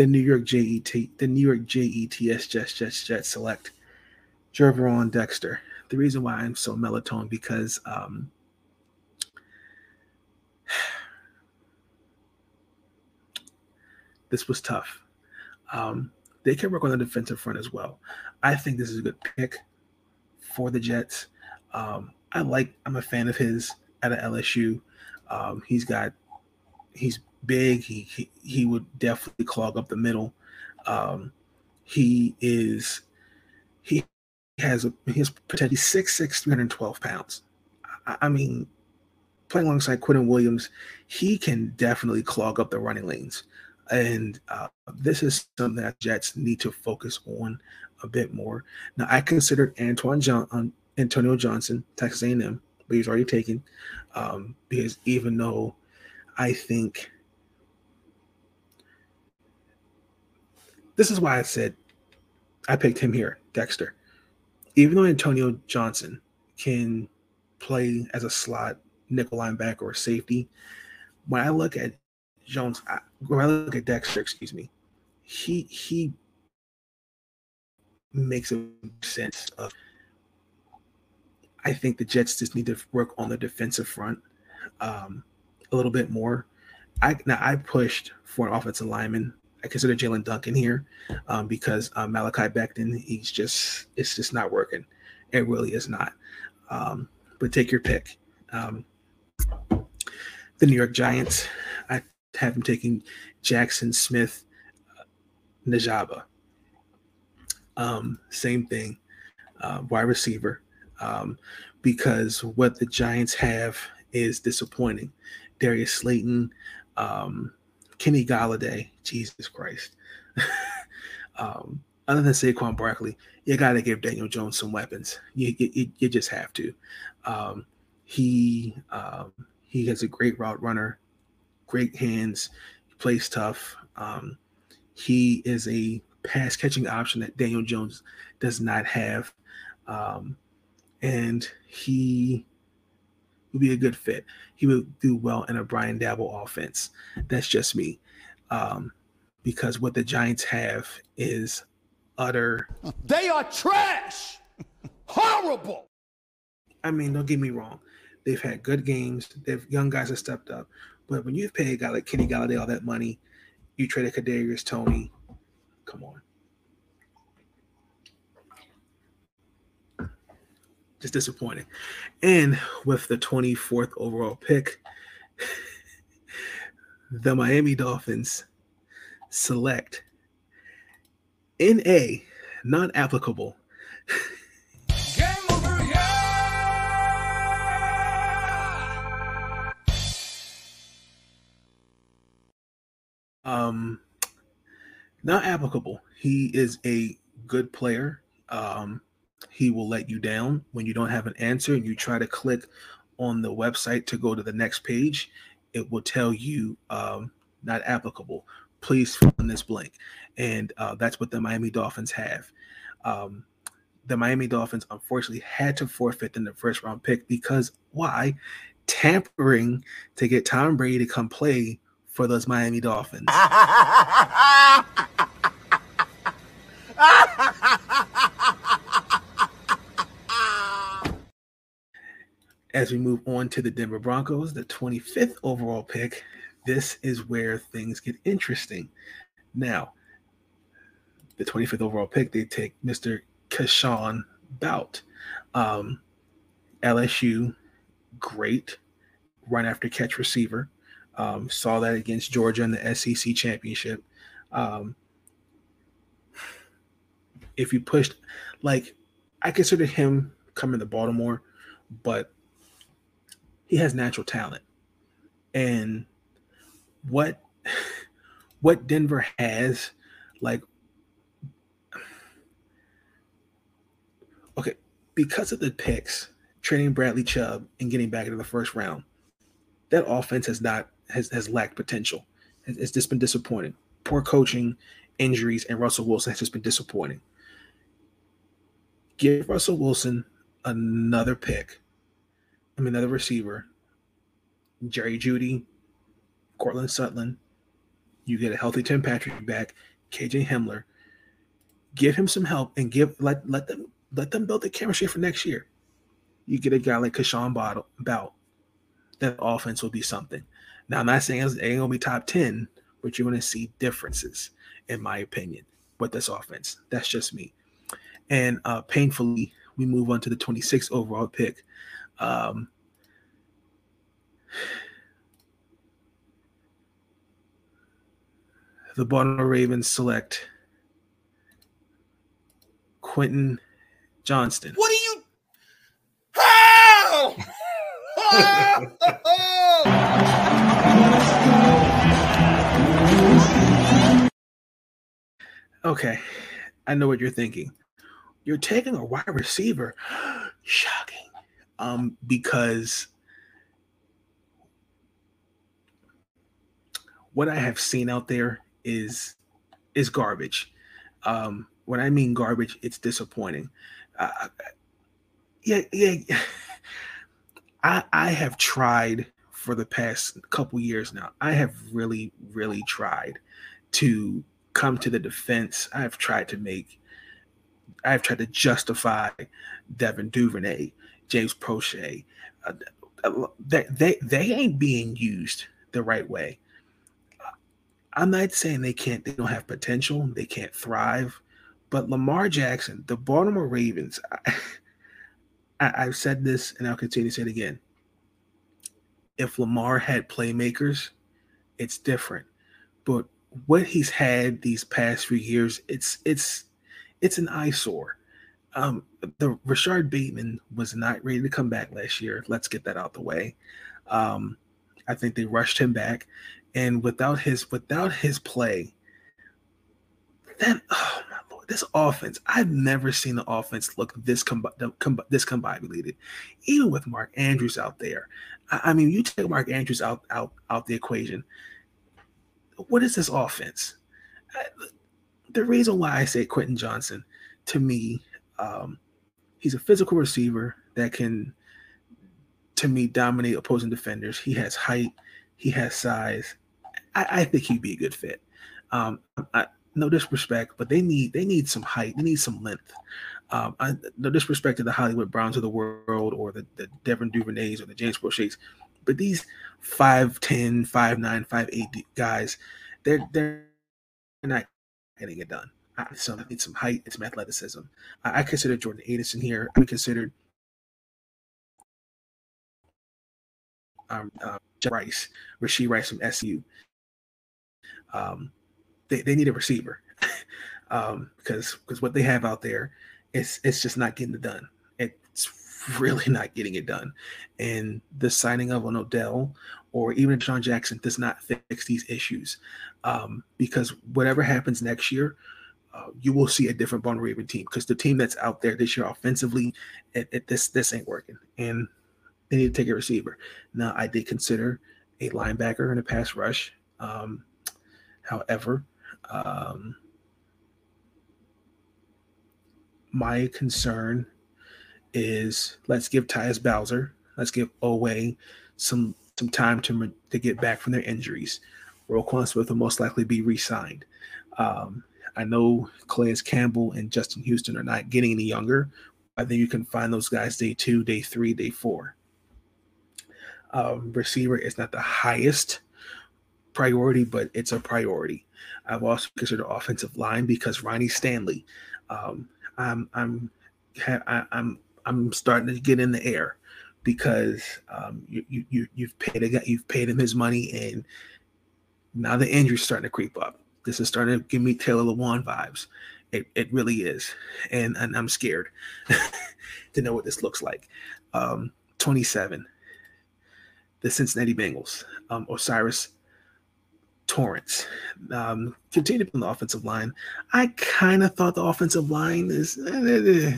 the New York JET, the New York JETS Jets Jets Jets select Gervon Dexter. The reason why I'm so melatonin because um, this was tough. Um, they can work on the defensive front as well. I think this is a good pick for the Jets. Um, I like. I'm a fan of his at LSU. Um, he's got. He's big. He, he he would definitely clog up the middle. Um, he is. He has a. He has potentially six six three hundred twelve pounds. I, I mean, playing alongside Quinnen Williams, he can definitely clog up the running lanes. And uh, this is something that Jets need to focus on a bit more. Now, I considered Antoine John, um, Antonio Johnson, Texas A&M, but he's already taken um, because even though I think this is why I said I picked him here, Dexter. Even though Antonio Johnson can play as a slot nickel linebacker or safety, when I look at Jones, I, when I look at Dexter, excuse me, he he makes a sense of. I think the Jets just need to work on the defensive front um, a little bit more. I now I pushed for an offensive lineman. I consider Jaelyn Duncan here um, because um, Malachi Becton, he's just it's just not working. It really is not. Um, but take your pick. Um, the New York Giants, I have him taking Jaxon Smith uh. Um, same thing, uh, wide receiver, um, because what the Giants have is disappointing. Darius Slayton, um, Kenny Golladay, Jesus Christ. um, other than Saquon Barkley, you got to give Daniel Jones some weapons. You, you, you just have to. Um, he um, he has a great route runner, great hands, he plays tough. Um, he is a pass catching option that Daniel Jones does not have. Um, and he would be a good fit. He would do well in a Brian Daboll offense. That's just me. Um, because what the Giants have is utter. They are trash. Horrible. I mean, don't get me wrong. They've had good games. They've young guys have stepped up. But when you've paid a guy like Kenny Golladay all that money, you traded Kadarius Toney. Come on. Just disappointing. And with the 24th overall pick, the Miami Dolphins select NA, not applicable. Game over, yeah! Um, not applicable. He is a good player. Um, he will let you down when you don't have an answer and you try to click on the website to go to the next page. It will tell you um, not applicable. Please fill in this blank, and uh, that's what the Miami Dolphins have. Um, the Miami Dolphins unfortunately had to forfeit in the first round pick because why? Tampering to get Tom Brady to come play for those Miami Dolphins. As we move on to the Denver Broncos, the 25th overall pick, this is where things get interesting. Now, the 25th overall pick, they take Mr. Kayshon Boutte. Um, LSU, great run after catch receiver. Um, saw that against Georgia in the SEC championship. Um, if you pushed, like, I consider him coming to Baltimore, but he has natural talent. And what what Denver has, like, okay, because of the picks, trading Bradley Chubb and getting back into the first round, that offense has not has has lacked potential. It's, it's just been disappointing. Poor coaching, injuries, and Russell Wilson has just been disappointing. Give Russell Wilson another pick. I mean, another receiver. Jerry Jeudy, Courtland Sutton. You get a healthy Tim Patrick back, KJ Hamler. Give him some help and give let let them let them build the chemistry for next year. You get a guy like Kayshon Bottle, Boutte. That offense will be something. Now, I'm not saying it ain't gonna be top 10, but you're gonna see differences, in my opinion, with this offense. That's just me. And uh, painfully, we move on to the 26th overall pick. Um, the Baltimore Ravens select Quentin Johnston. What are you? How? Okay, I know what you're thinking. You're taking a wide receiver. Shocking. Um, because what I have seen out there is is garbage. Um, when I mean garbage, it's disappointing. Uh, yeah, yeah. I I have tried for the past couple years now. I have really, really tried to come to the defense. I've tried to make, I've tried to justify Devin Duvernay, James Proche. Uh, they, they, they ain't being used the right way. I'm not saying they can't, they don't have potential, they can't thrive, but Lamar Jackson, the Baltimore Ravens, I, I, I've said this and I'll continue to say it again. If Lamar had playmakers, it's different. But what he's had these past few years, it's it's it's an eyesore. Um, the Rashod Bateman was not ready to come back last year. Let's get that out the way. Um, I think they rushed him back, and without his without his play, that oh my lord, this offense! I've never seen the offense look this com- com- this. Even with Mark Andrews out there, I, I mean, you take Mark Andrews out out out the equation what is this offense? The reason why I say Quentin Johnston, to me, um, he's a physical receiver that can, to me, dominate opposing defenders. He has height, he has size. I, I think he'd be a good fit. Um, I, no disrespect, but they need they need some height, they need some length. Um, I, no disrespect to the Hollywood Browns of the world or the, the Devin Duvernays or the James Proches, but these 5'10, 5'9, 5'8 guys, they're they're not getting it done. I, so I need some height and some athleticism. I, I consider Jordan Addison here. I considered um, uh, Rice, Rashee Rice from SU. Um, they, they need a receiver um, because because what they have out there, it's it's just not getting it done. It's really not getting it done, and the signing of an Odell or even John Jackson does not fix these issues um, because whatever happens next year. Uh, you will see a different Baltimore Raven team because the team that's out there this year offensively, it, it, this this ain't working, and they need to take a receiver. Now, I did consider a linebacker in a pass rush. Um, however, um, my concern is let's give Tyus Bowser, let's give Oweh some some time to to get back from their injuries. Roquan Smith will most likely be re-signed. Um, I know Calais Campbell and Justin Houston are not getting any younger. I think you can find those guys day two, day three, day four. Um, receiver is not the highest priority, but it's a priority. I've also considered offensive line because Ronnie Stanley. Um, I'm I'm I, I'm I'm starting to get in the air because um, you you you've paid a guy, you've paid him his money, and now the injury's starting to creep up. This is starting to give me Taylor Lewan vibes. It it really is, and and I'm scared to know what this looks like. Um, 27, the Cincinnati Bengals, um, O'Cyrus Torrence. Um, continue on the offensive line. I kind of thought the offensive line is eh, eh,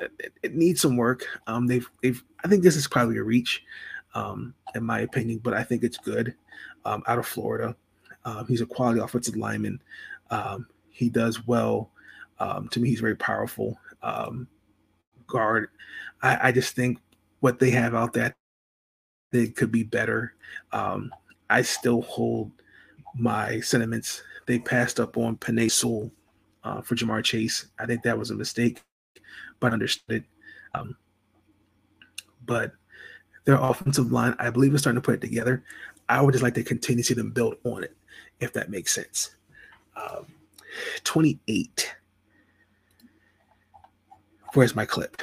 eh, it, it, needs some work. Um, they've they've I think this is probably a reach, um, in my opinion, but I think it's good. Um, out of Florida, um, he's a quality offensive lineman. Um, he does well. Um, to me, he's very powerful. Um, guard. I, I just think what they have out there, they could be better. Um, I still hold my sentiments. They passed up on Penei Sewell uh, for Ja'Marr Chase. I think that was a mistake, but understood. Um, but their offensive line, I believe, is starting to put it together. I would just like to continue to see them build on it, if that makes sense. Um, 28. Where's my clip?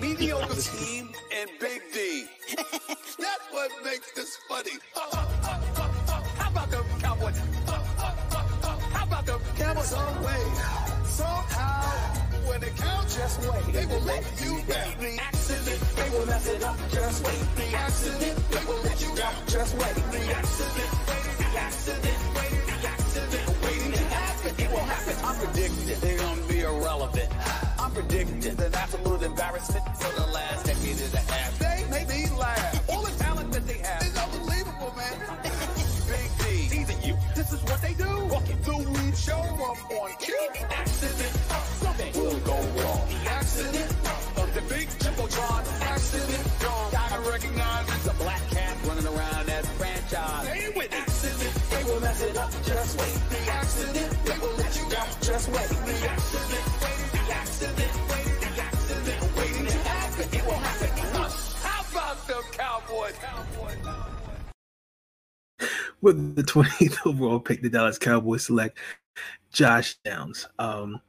Mediocre team and Big D. That's what makes this funny. How about the Cowboys? How about the Cowboys? Some way, somehow, when they count, just wait. They will let you down. The accident, they will mess it up. Just wait. The accident, they will Just wait. The accident, waiting to happen. It won't happen. I'm predicting they're gonna be irrelevant. I'm predicting an absolute embarrassment for the with it. Accident, they will mess it up. Just wait. The accident, they will let you down. Just wait. The accident, the accident, the accident, waiting to happen. It will happen. How about them Cowboys? Cowboys. with the 20th overall pick, the Dallas Cowboys select Josh Downs. Um,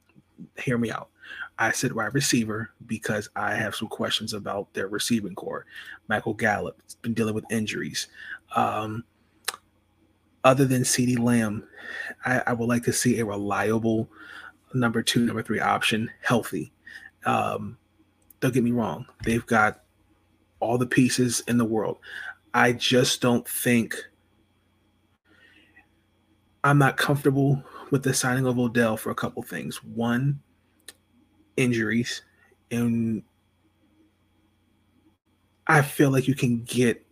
hear me out. I said wide receiver because I have some questions about their receiving corps. Michael Gallup has been dealing with injuries. Um, other than CeeDee Lamb, I, I, would like to see a reliable number two, number three option healthy. Um, don't get me wrong, they've got all the pieces in the world. I just don't think I'm not comfortable with the signing of Odell for a couple things. One, injuries, and I feel like you can get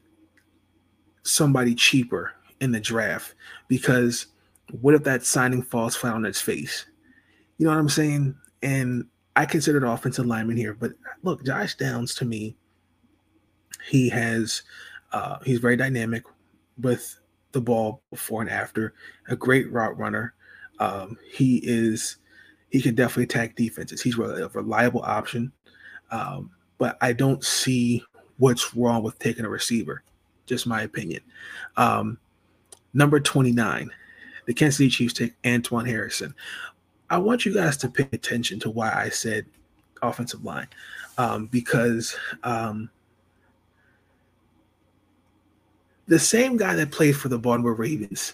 somebody cheaper in the draft because what if that signing falls flat on its face? You know what I'm saying? And I consider the offensive lineman here, but look, Josh Downs to me, he has uh, he's very dynamic with the ball before and after. A great route runner. Um, he is he can definitely attack defenses. He's a reliable option, um, but I don't see what's wrong with taking a receiver. Just my opinion. Um, number twenty nine, the Kansas City Chiefs take Antoine Harrison. I want you guys to pay attention to why I said offensive line, um, because um, the same guy that played for the Baltimore Ravens.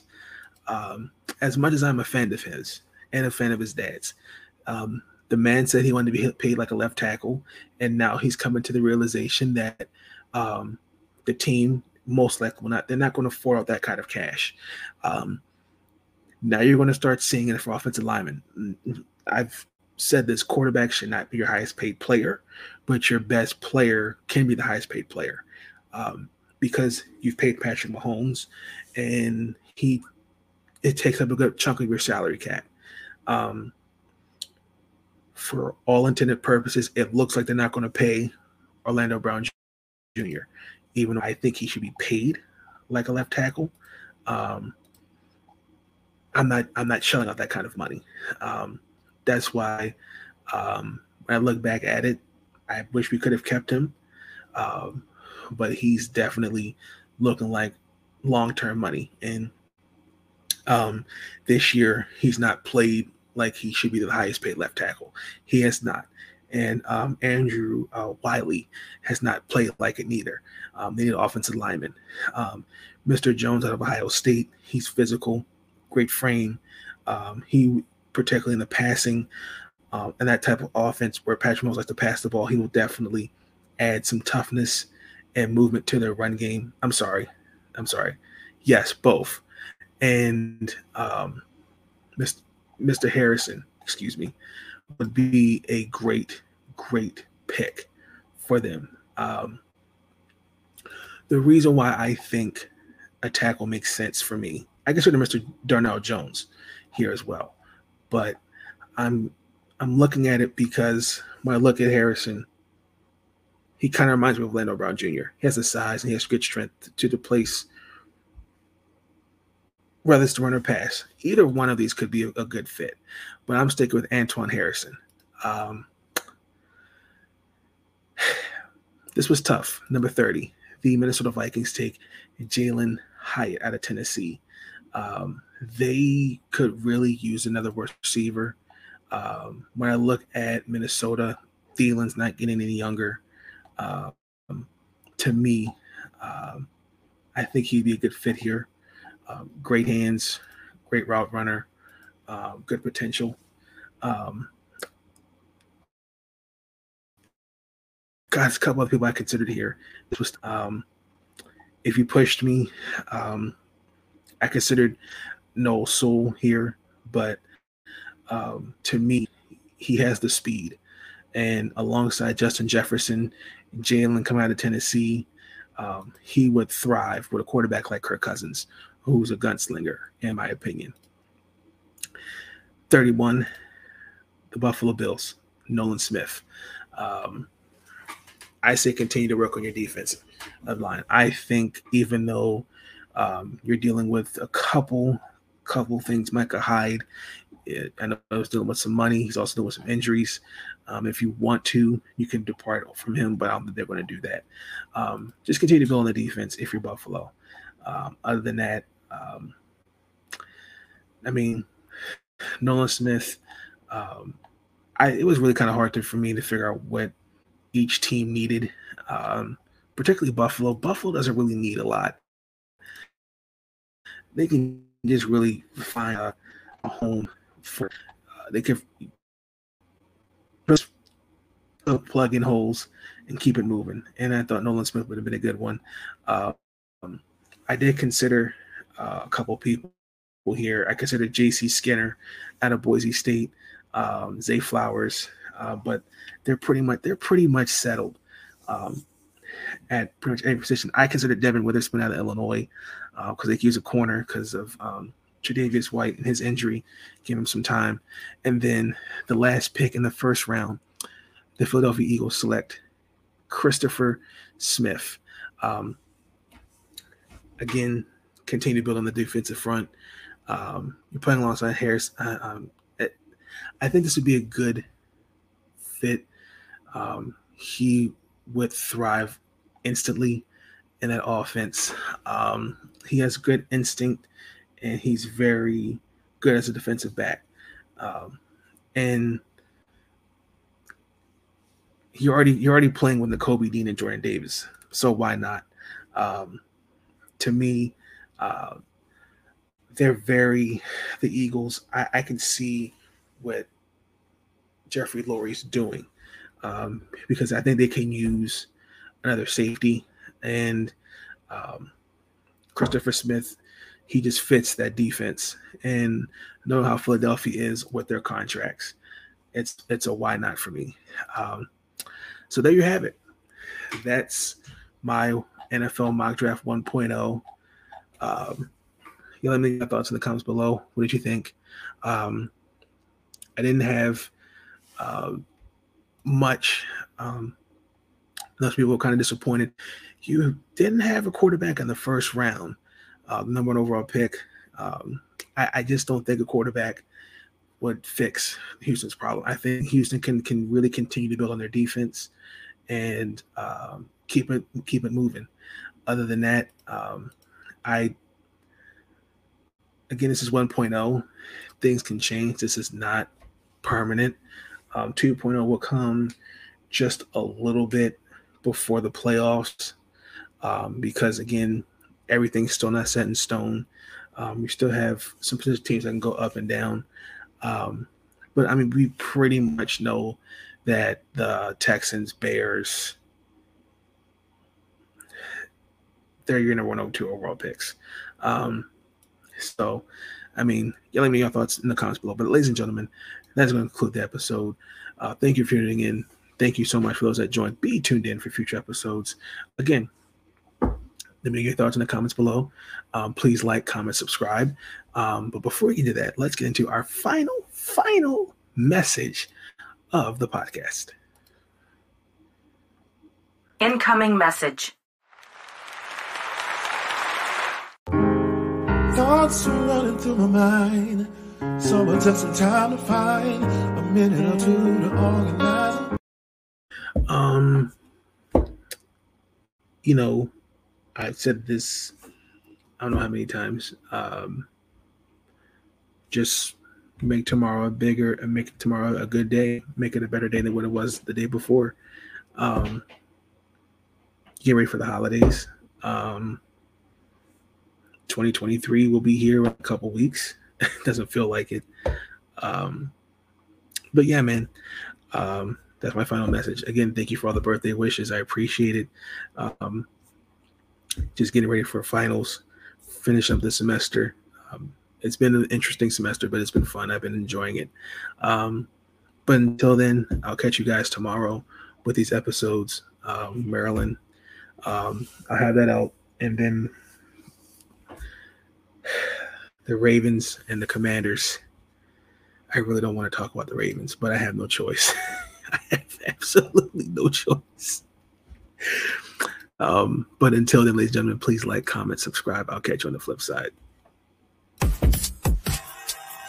Um, as much as I'm a fan of his and a fan of his dad's, um, the man said he wanted to be paid like a left tackle, and now he's coming to the realization that um, the team most likely not. They're not going to afford out that kind of cash. Um, now you're going to start seeing it for offensive linemen. I've said this: quarterback should not be your highest paid player, but your best player can be the highest paid player um, because you've paid Patrick Mahomes, and he it takes up a good chunk of your salary cap. Um, for all intended purposes, it looks like they're not going to pay Orlando Brown Jr., even though I think he should be paid like a left tackle. Um, I'm not I'm not shelling out that kind of money. Um, that's why um, when I look back at it, I wish we could have kept him. Um, but he's definitely looking like long term money. And um, this year, he's not played like he should be the highest paid left tackle. He has not. And um, Andrew uh, Wylie has not played like it neither. Um, they need an offensive lineman. Um, Mr. Jones out of Ohio State, he's physical, great frame. Um, he, particularly in the passing um, and that type of offense where Patrick Mahomes likes to pass the ball, he will definitely add some toughness and movement to their run game. I'm sorry. I'm sorry. Yes, both. And um, Mr. Mr. Harrison, excuse me, would be a great, great pick for them. Um, the reason why I think a tackle makes sense for me, I consider Mr. Darnell Jones here as well, but I'm I'm looking at it because when I look at Harrison, he kind of reminds me of Lando Brown Jr. He has the size and he has good strength to the place whether it's to run or pass. Either one of these could be a, a good fit, but I'm sticking with Antoine Harrison. Um, this was tough. Number 30, the Minnesota Vikings take Jalin Hyatt out of Tennessee. Um, they could really use another receiver. Um, when I look at Minnesota, Thielen's not getting any younger. Um, to me, um, I think he'd be a good fit here. Um, great hands, great route runner, uh, good potential. Um, got a couple of people I considered here. This was um, if you pushed me, um, I considered Noah Sewell here, but um, to me, he has the speed. And alongside Justin Jefferson, Jalen coming out of Tennessee, um, he would thrive with a quarterback like Kirk Cousins, who's a gunslinger, in my opinion. 31, the Buffalo Bills, Nolan Smith. Um, I say continue to work on your defensive line. I think even though um, you're dealing with a couple couple things, Micah Hyde, it, I know he's dealing with some money. He's also dealing with some injuries. Um, if you want to, you can depart from him, but I don't think they're going to do that. Um, just continue to build on the defense if you're Buffalo. Um, other than that, um, I mean, Nolan Smith. Um, I it was really kind of hard to, for me to figure out what each team needed, um, particularly Buffalo. Buffalo doesn't really need a lot. They can just really find a, a home for. Uh, they can just plug in holes and keep it moving. And I thought Nolan Smith would have been a good one. Um, I did consider uh, a couple people here. I considered J.C. Skinner out of Boise State, um, Zay Flowers, uh, but they're pretty much they're pretty much settled um, at pretty much any position. I consider Devon Witherspoon out of Illinois uh, because uh, they use a corner because of um, Tre'Davious White and his injury, give him some time. And then the last pick in the first round, the Philadelphia Eagles select Christopher Smith. Um, again, continue to build on the defensive front. Um, you're playing alongside Harris. Uh, um, I think this would be a good fit. Um, he would thrive instantly in that offense. Um, he has good instinct and he's very good as a defensive back. Um, and you're already you're already playing with Nakobe Dean and Jordan Davis, so why not? Um, to me, uh, they're very the Eagles. I, I can see what Jeffrey Lurie's doing um, because I think they can use another safety and um, Christopher Smith. He just fits that defense, and know how Philadelphia is with their contracts. It's it's a why not for me. Um, so there you have it. That's my NFL mock draft 1.0. Um, you let me know your thoughts in the comments below. What did you think? Um, I didn't have uh, much. Um, most people were kind of disappointed. You didn't have a quarterback in the first round, uh, number one overall pick. Um, I, I, just don't think a quarterback would fix Houston's problem. I think Houston can can really continue to build on their defense and um, keep it keep it moving. Other than that, um, I again this is 1.0. Things can change. This is not permanent. Um, 2.0 will come just a little bit before the playoffs um, because again everything's still not set in stone. Um, we still have some teams that can go up and down. Um, but I mean, we pretty much know that the Texans, Bears, they're your number one over two overall picks. Um, so, I mean, let me your thoughts in the comments below. But, ladies and gentlemen, that's going to conclude the episode. Uh, thank you for tuning in. Thank you so much for those that joined. Be tuned in for future episodes. Again, let me know your thoughts in the comments below. Um, please like, comment, subscribe. Um, but before we do that, let's get into our final, final message of the podcast. Incoming message. Thoughts are running through my mind. So it took some time to find a minute or two to organize. Um, you know, I've said this I don't know how many times. Um, just make tomorrow bigger and make tomorrow a good day. Make it a better day than what it was the day before. Um, get ready for the holidays. Um, 2023 will be here in a couple weeks. Doesn't feel like it. Um, but yeah, man. Um, that's my final message. Again, thank you for all the birthday wishes. I appreciate it. Um, just getting ready for finals, finish up the semester. Um, it's been an interesting semester, but it's been fun. I've been enjoying it. Um, but until then, I'll catch you guys tomorrow with these episodes. Um, Maryland, um, I'll have that out, and then the Ravens and the Commanders. I really don't want to talk about the Ravens, but I have no choice. I have absolutely no choice. Um, but until then, ladies and gentlemen, please like, comment, subscribe. I'll catch you on the flip side.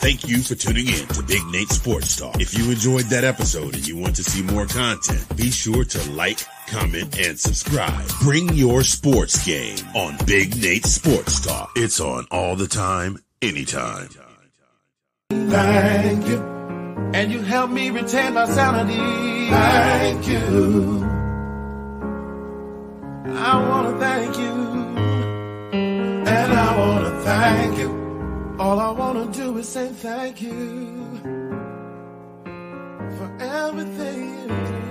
Thank you for tuning in to Big Nate Sports Talk. If you enjoyed that episode and you want to see more content, be sure to like, comment, and subscribe. Bring your sports game on Big Nate Sports Talk. It's on all the time, anytime. Thank you. And you help me retain my sanity. Thank you. I want to thank you. And I want to thank you. All I want to do is say thank you for everything you do.